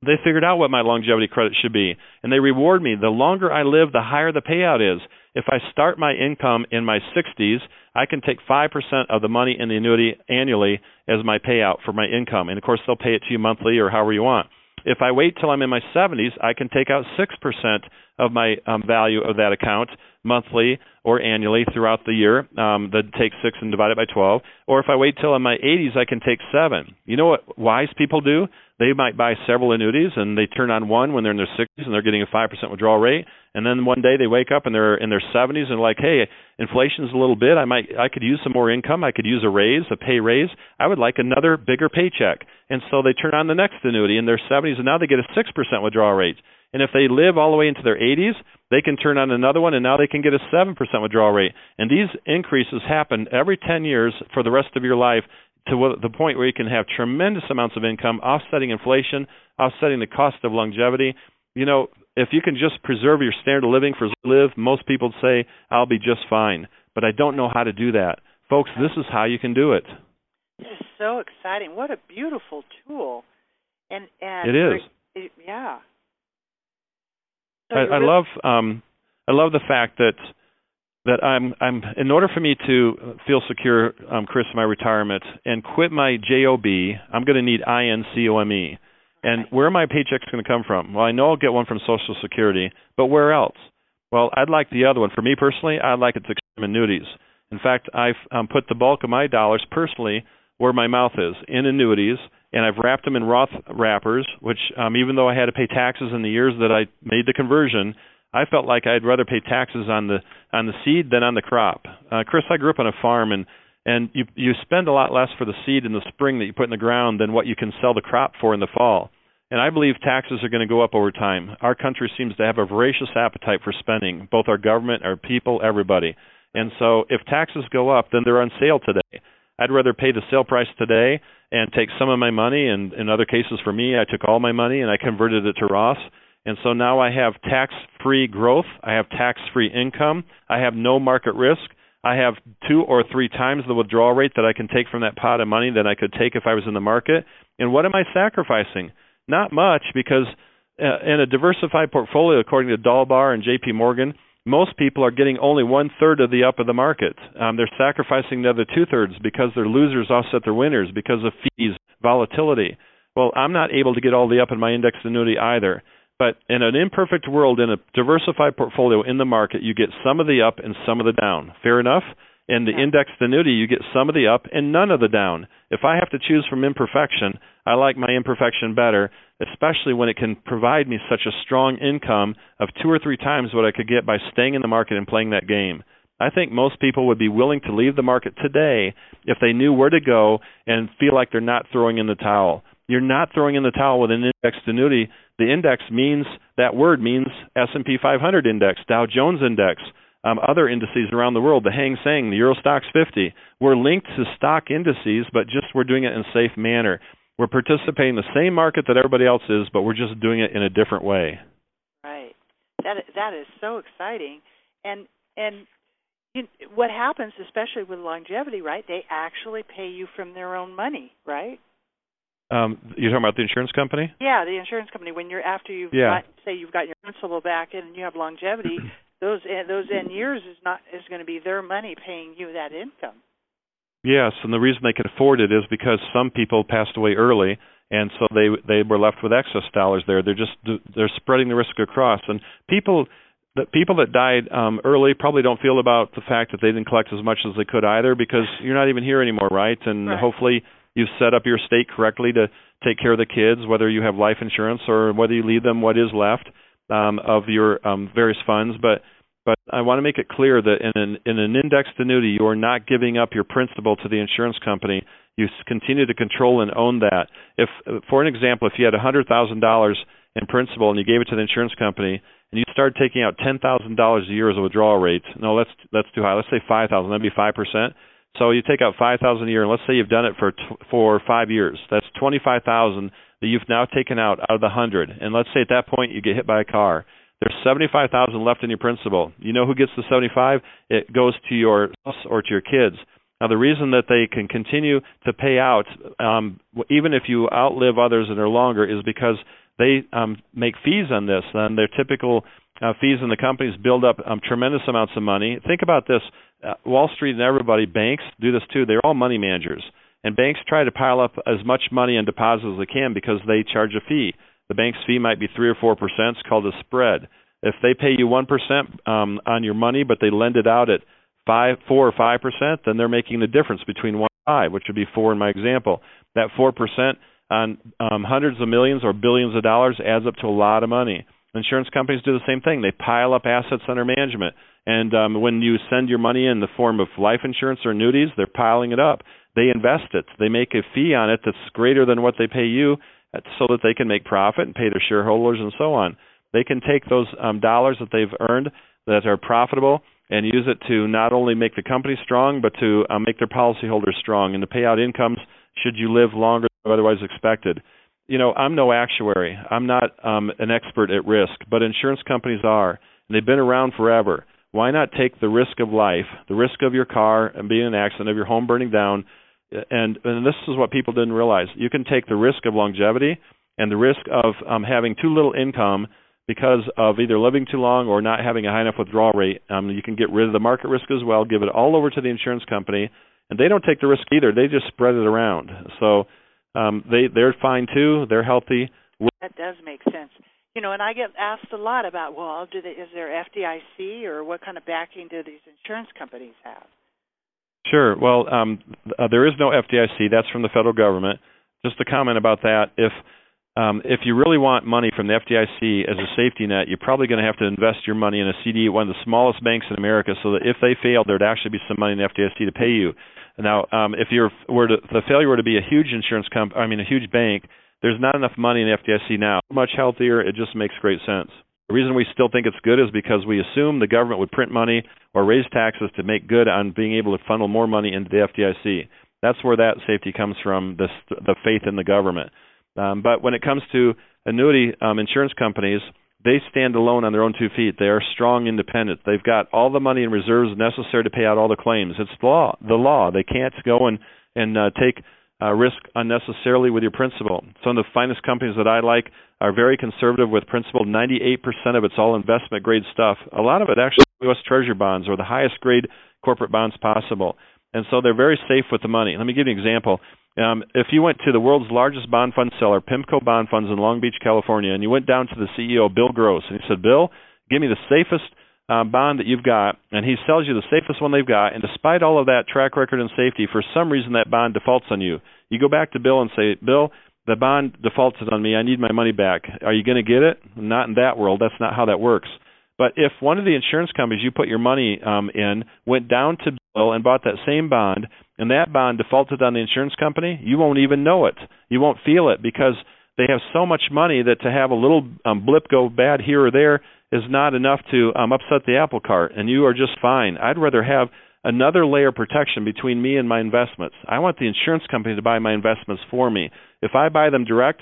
B: They figured out what my longevity credit should be, and they reward me. The longer I live, the higher the payout is. If I start my income in my 60s, I can take 5% of the money in the annuity annually as my payout for my income. And of course, they'll pay it to you monthly or however you want. If I wait till I'm in my 70s, I can take out 6% of my um, value of that account monthly or annually throughout the year. Um, that takes 6 and divide it by 12. Or if I wait till I'm in my 80s, I can take 7. You know what wise people do? They might buy several annuities and they turn on one when they're in their 60s and they're getting a 5% withdrawal rate. And then one day they wake up and they're in their 70s and like, hey, inflation's a little bit. I might, I could use some more income. I could use a raise, a pay raise. I would like another bigger paycheck. And so they turn on the next annuity in their 70s and now they get a 6% withdrawal rate. And if they live all the way into their 80s, they can turn on another one and now they can get a 7% withdrawal rate. And these increases happen every 10 years for the rest of your life to the point where you can have tremendous amounts of income, offsetting inflation, offsetting the cost of longevity. You know, if you can just preserve your standard of living for live, most people say I'll be just fine. But I don't know how to do that, folks. This is how you can do it.
A: This is so exciting! What a beautiful tool, and and
B: it is.
A: It, yeah.
B: So I, I love um, I love the fact that that I'm I'm in order for me to feel secure, um, Chris, in my retirement and quit my job, I'm going to need income. And where are my paychecks going to come from? Well, I know I'll get one from Social Security, but where else? Well, I'd like the other one. For me personally, I'd like it's extreme annuities. In fact, I've um, put the bulk of my dollars personally where my mouth is in annuities, and I've wrapped them in Roth wrappers, which um, even though I had to pay taxes in the years that I made the conversion, I felt like I'd rather pay taxes on the on the seed than on the crop. Uh, Chris, I grew up on a farm, and and you you spend a lot less for the seed in the spring that you put in the ground than what you can sell the crop for in the fall. And I believe taxes are going to go up over time. Our country seems to have a voracious appetite for spending, both our government, our people, everybody. And so if taxes go up, then they're on sale today. I'd rather pay the sale price today and take some of my money, and in other cases for me, I took all my money and I converted it to Roth and so now I have tax free growth, I have tax free income, I have no market risk. I have two or three times the withdrawal rate that I can take from that pot of money that I could take if I was in the market. And what am I sacrificing? Not much because uh, in a diversified portfolio, according to Dalbar and JP Morgan, most people are getting only one third of the up of the market. Um, they're sacrificing the other two thirds because their losers offset their winners because of fees, volatility. Well, I'm not able to get all the up in my index annuity either. But in an imperfect world, in a diversified portfolio in the market, you get some of the up and some of the down. Fair enough? In the indexed annuity, you get some of the up and none of the down. If I have to choose from imperfection, I like my imperfection better, especially when it can provide me such a strong income of two or three times what I could get by staying in the market and playing that game. I think most people would be willing to leave the market today if they knew where to go and feel like they're not throwing in the towel. You're not throwing in the towel with an indexed annuity the index means that word means S&P 500 index, Dow Jones index, um, other indices around the world, the Hang Seng, the Euro Stoxx 50. We're linked to stock indices, but just we're doing it in a safe manner. We're participating in the same market that everybody else is, but we're just doing it in a different way.
A: Right. That that is so exciting, and and you, what happens, especially with longevity, right? They actually pay you from their own money, right?
B: Um, you're talking about the insurance company?
A: Yeah, the insurance company. When you're after you've
B: yeah.
A: got, say you've got your principal back and you have longevity, [CLEARS THROAT] those eh, those end years is not is going to be their money paying you that income.
B: Yes, and the reason they can afford it is because some people passed away early, and so they they were left with excess dollars there. They're just they're spreading the risk across, and people the people that died um, early probably don't feel about the fact that they didn't collect as much as they could either because you're not even here anymore, right? And
A: right.
B: hopefully you've set up your estate correctly to take care of the kids, whether you have life insurance or whether you leave them what is left um, of your um, various funds. But but I want to make it clear that in an, in an indexed annuity, you are not giving up your principal to the insurance company. You continue to control and own that. If, for an example, if you had $100,000 in principal and you gave it to the insurance company, and you start taking out $10,000 a year as a withdrawal rate, no, that's that's too high. Let's say 5,000. That'd be five percent so you take out five thousand a year, and let's say you've done it for t- for five years. That's twenty five thousand that you've now taken out out of the hundred, and let's say at that point you get hit by a car, there's 75,000 left in your principal. You know who gets the 75? It goes to your spouse or to your kids. Now, the reason that they can continue to pay out, um, even if you outlive others and are longer, is because they um, make fees on this. And their typical uh, fees in the companies build up um, tremendous amounts of money. Think about this: uh, Wall Street and everybody, banks do this too. They're all money managers, and banks try to pile up as much money in deposits as they can because they charge a fee. The bank's fee might be three or four percent. It's called a spread. If they pay you one percent um, on your money, but they lend it out at five, four or five percent, then they're making the difference between one and five, which would be four in my example. That four percent on um, hundreds of millions or billions of dollars adds up to a lot of money. Insurance companies do the same thing. They pile up assets under management, and um, when you send your money in the form of life insurance or annuities, they're piling it up. They invest it. They make a fee on it that's greater than what they pay you, so that they can make profit and pay their shareholders and so on. They can take those um, dollars that they've earned that are profitable and use it to not only make the company strong, but to um, make their policyholders strong and to pay out incomes should you live longer than otherwise expected. You know, I'm no actuary. I'm not um, an expert at risk, but insurance companies are, and they've been around forever. Why not take the risk of life, the risk of your car and being in an accident, of your home burning down, and and this is what people didn't realize. You can take the risk of longevity and the risk of um, having too little income because of either living too long or not having a high enough withdrawal rate. Um, you can get rid of the market risk as well, give it all over to the insurance company, and they don't take the risk either. They just spread it around. So um, they they're fine too. They're healthy.
A: That does make sense. You know, and I get asked a lot about, well, do they, is there FDIC or what kind of backing do these insurance companies have?
B: Sure. Well, um, uh, there is no FDIC. That's from the federal government. Just a comment about that. If um, if you really want money from the FDIC as a safety net, you're probably going to have to invest your money in a CD, at one of the smallest banks in America, so that if they fail, there'd actually be some money in the FDIC to pay you. Now, um, if you're were to, the failure were to be a huge insurance company, I mean a huge bank, there's not enough money in the FDIC now. Much healthier, it just makes great sense. The reason we still think it's good is because we assume the government would print money or raise taxes to make good on being able to funnel more money into the FDIC. That's where that safety comes from, the the faith in the government. Um, but when it comes to annuity um, insurance companies, they stand alone on their own two feet. They are strong, independent. They've got all the money and reserves necessary to pay out all the claims. It's the law. The law. They can't go and and uh, take uh, risk unnecessarily with your principal. Some of the finest companies that I like are very conservative with principal. 98% of it's all investment grade stuff. A lot of it actually U.S. Treasury bonds or the highest grade corporate bonds possible. And so they're very safe with the money. Let me give you an example. Um, if you went to the world's largest bond fund seller, PIMCO Bond Funds in Long Beach, California, and you went down to the CEO, Bill Gross, and he said, Bill, give me the safest uh, bond that you've got, and he sells you the safest one they've got, and despite all of that track record and safety, for some reason that bond defaults on you. You go back to Bill and say, Bill, the bond defaulted on me. I need my money back. Are you going to get it? Not in that world. That's not how that works. But if one of the insurance companies you put your money um, in went down to Bill and bought that same bond, and that bond defaulted on the insurance company, you won't even know it. You won't feel it because they have so much money that to have a little um, blip go bad here or there is not enough to um, upset the apple cart, and you are just fine. I'd rather have another layer of protection between me and my investments. I want the insurance company to buy my investments for me. If I buy them direct,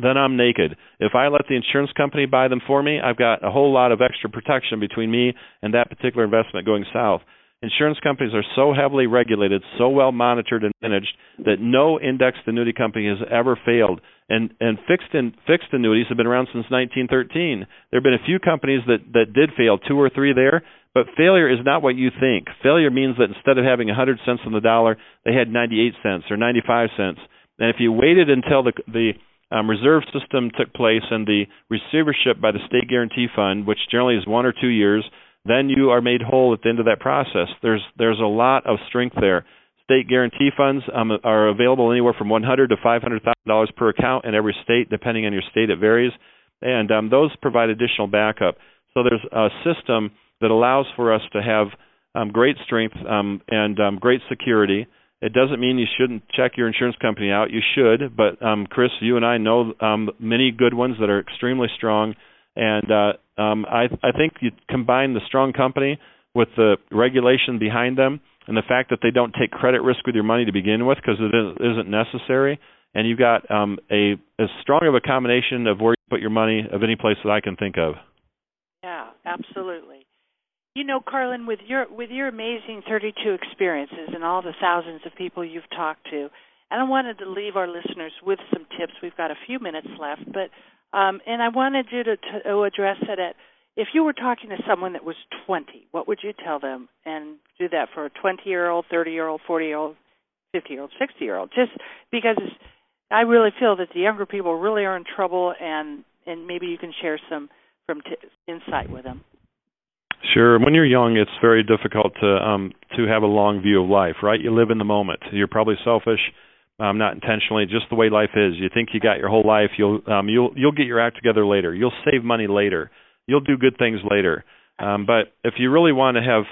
B: then I'm naked. If I let the insurance company buy them for me, I've got a whole lot of extra protection between me and that particular investment going south. Insurance companies are so heavily regulated, so well monitored and managed that no indexed annuity company has ever failed. And and fixed in, fixed annuities have been around since 1913. There have been a few companies that that did fail, two or three there, but failure is not what you think. Failure means that instead of having 100 cents on the dollar, they had 98 cents or 95 cents. And if you waited until the the um, reserve system took place and the receivership by the state guarantee fund, which generally is one or two years, then you are made whole at the end of that process. There's there's a lot of strength there. State guarantee funds um, are available anywhere from 100 to 500 thousand dollars per account in every state, depending on your state. It varies, and um, those provide additional backup. So there's a system that allows for us to have um, great strength um, and um, great security. It doesn't mean you shouldn't check your insurance company out. You should, but um, Chris, you and I know um, many good ones that are extremely strong and uh, um, I, I think you combine the strong company with the regulation behind them and the fact that they don't take credit risk with your money to begin with because it isn't necessary. and you've got um, a as strong of a combination of where you put your money of any place that I can think of.
A: Yeah, absolutely. You know, Carlin, with your with your amazing 32 experiences and all the thousands of people you've talked to, and I wanted to leave our listeners with some tips. We've got a few minutes left, but um, and I wanted you to, to address it at if you were talking to someone that was 20, what would you tell them? And do that for a 20 year old, 30 year old, 40 year old, 50 year old, 60 year old. Just because I really feel that the younger people really are in trouble, and and maybe you can share some from t- insight with them.
B: Sure. When you're young, it's very difficult to um to have a long view of life, right? You live in the moment. You're probably selfish, um not intentionally, just the way life is. You think you got your whole life, you'll um you'll you'll get your act together later. You'll save money later. You'll do good things later. Um but if you really want to have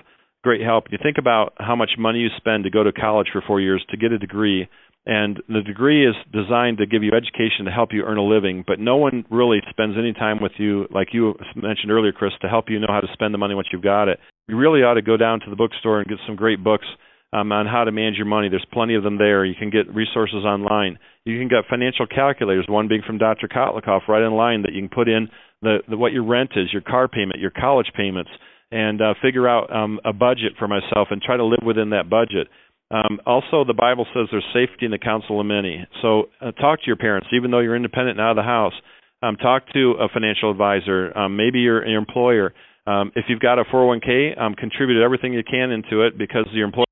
B: great help, you think about how much money you spend to go to college for 4 years to get a degree and the degree is designed to give you education to help you earn a living but no one really spends any time with you like you mentioned earlier chris to help you know how to spend the money once you've got it you really ought to go down to the bookstore and get some great books um, on how to manage your money there's plenty of them there you can get resources online you can get financial calculators one being from dr kotlikoff right in line that you can put in the, the what your rent is your car payment your college payments and uh, figure out um, a budget for myself and try to live within that budget um, also, the Bible says there's safety in the counsel of many. So uh, talk to your parents, even though you're independent and out of the house. Um, talk to a financial advisor, um, maybe your, your employer. Um, if you've got a 401k, um, contribute everything you can into it because your employer,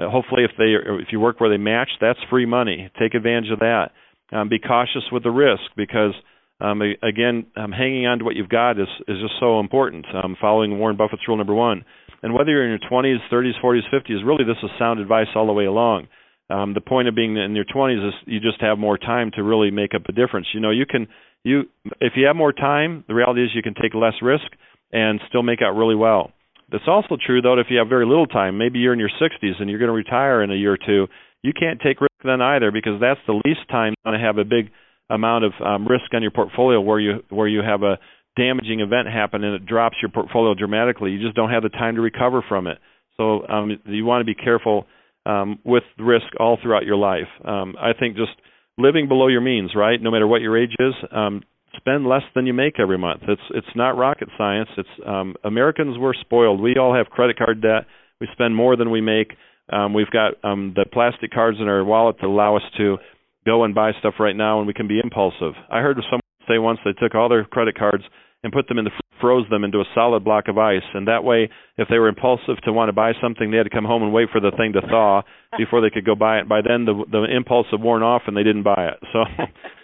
B: hopefully, if they if you work where they match, that's free money. Take advantage of that. Um, be cautious with the risk because um, again, um, hanging on to what you've got is is just so important. Um, following Warren Buffett's rule number one. And whether you're in your 20s, 30s, 40s, 50s, really this is sound advice all the way along. Um, the point of being in your 20s is you just have more time to really make up a difference. You know, you can you if you have more time, the reality is you can take less risk and still make out really well. That's also true though if you have very little time. Maybe you're in your 60s and you're going to retire in a year or two. You can't take risk then either because that's the least time you want to have a big amount of um, risk on your portfolio where you where you have a damaging event happen and it drops your portfolio dramatically. You just don't have the time to recover from it. So um, you want to be careful um, with risk all throughout your life. Um, I think just living below your means, right? No matter what your age is, um, spend less than you make every month. It's it's not rocket science. It's um, Americans were spoiled. We all have credit card debt. We spend more than we make. Um, we've got um, the plastic cards in our wallet to allow us to go and buy stuff right now, and we can be impulsive. I heard someone say once they took all their credit cards and put them in the froze them into a solid block of ice and that way if they were impulsive to want to buy something they had to come home and wait for the thing to thaw [LAUGHS] before they could go buy it by then the the impulse had worn off and they didn't buy it so [LAUGHS]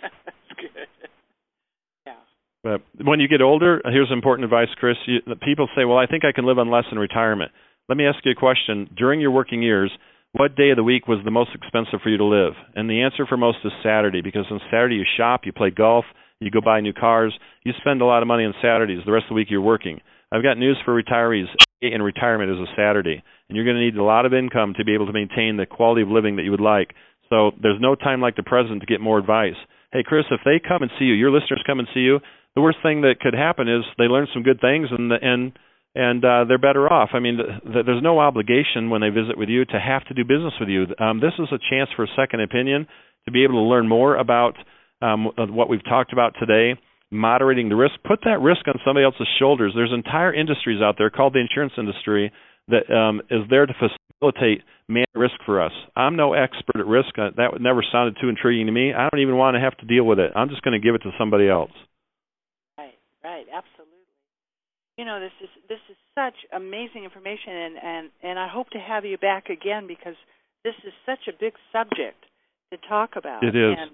B: but when you get older here's important advice chris you, people say well i think i can live on less in retirement let me ask you a question during your working years what day of the week was the most expensive for you to live and the answer for most is saturday because on saturday you shop you play golf you go buy new cars. You spend a lot of money on Saturdays. The rest of the week you're working. I've got news for retirees. In retirement is a Saturday, and you're going to need a lot of income to be able to maintain the quality of living that you would like. So there's no time like the present to get more advice. Hey, Chris, if they come and see you, your listeners come and see you, the worst thing that could happen is they learn some good things and and and uh, they're better off. I mean, th- th- there's no obligation when they visit with you to have to do business with you. Um, this is a chance for a second opinion to be able to learn more about um, what we've talked about today, moderating the risk, put that risk on somebody else's shoulders. There's entire industries out there called the insurance industry that um, is there to facilitate man risk for us. I'm no expert at risk. Uh, that never sounded too intriguing to me. I don't even want to have to deal with it. I'm just going to give it to somebody else.
A: Right, right, absolutely. You know, this is this is such amazing information, and and and I hope to have you back again because this is such a big subject to talk about.
B: It is.
A: And,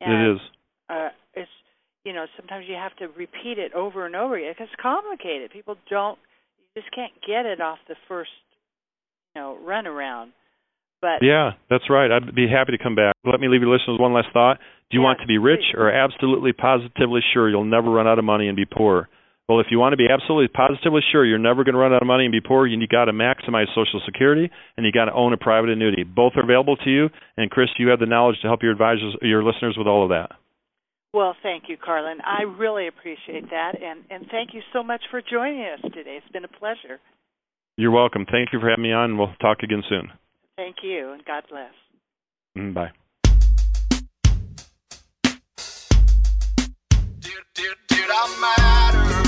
B: and, it is.
A: Uh, it's you know sometimes you have to repeat it over and over again. because It's complicated. People don't. You just can't get it off the first you know run around. But
B: yeah, that's right. I'd be happy to come back. Let me leave your listeners one last thought. Do you
A: yeah,
B: want to be rich
A: please.
B: or absolutely positively sure you'll never run out of money and be poor? Well, if you want to be absolutely positively sure you're never going to run out of money and be poor, you got to maximize Social Security and you got to own a private annuity. Both are available to you, and Chris, you have the knowledge to help your advisors, your listeners, with all of that.
A: Well, thank you, Carlin. I really appreciate that, and and thank you so much for joining us today. It's been a pleasure.
B: You're welcome. Thank you for having me on. We'll talk again soon.
A: Thank you, and God bless.
B: Mm, bye.
C: Did, did, did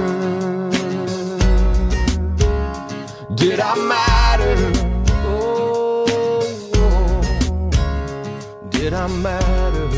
C: Did I matter? Oh, oh. did I matter?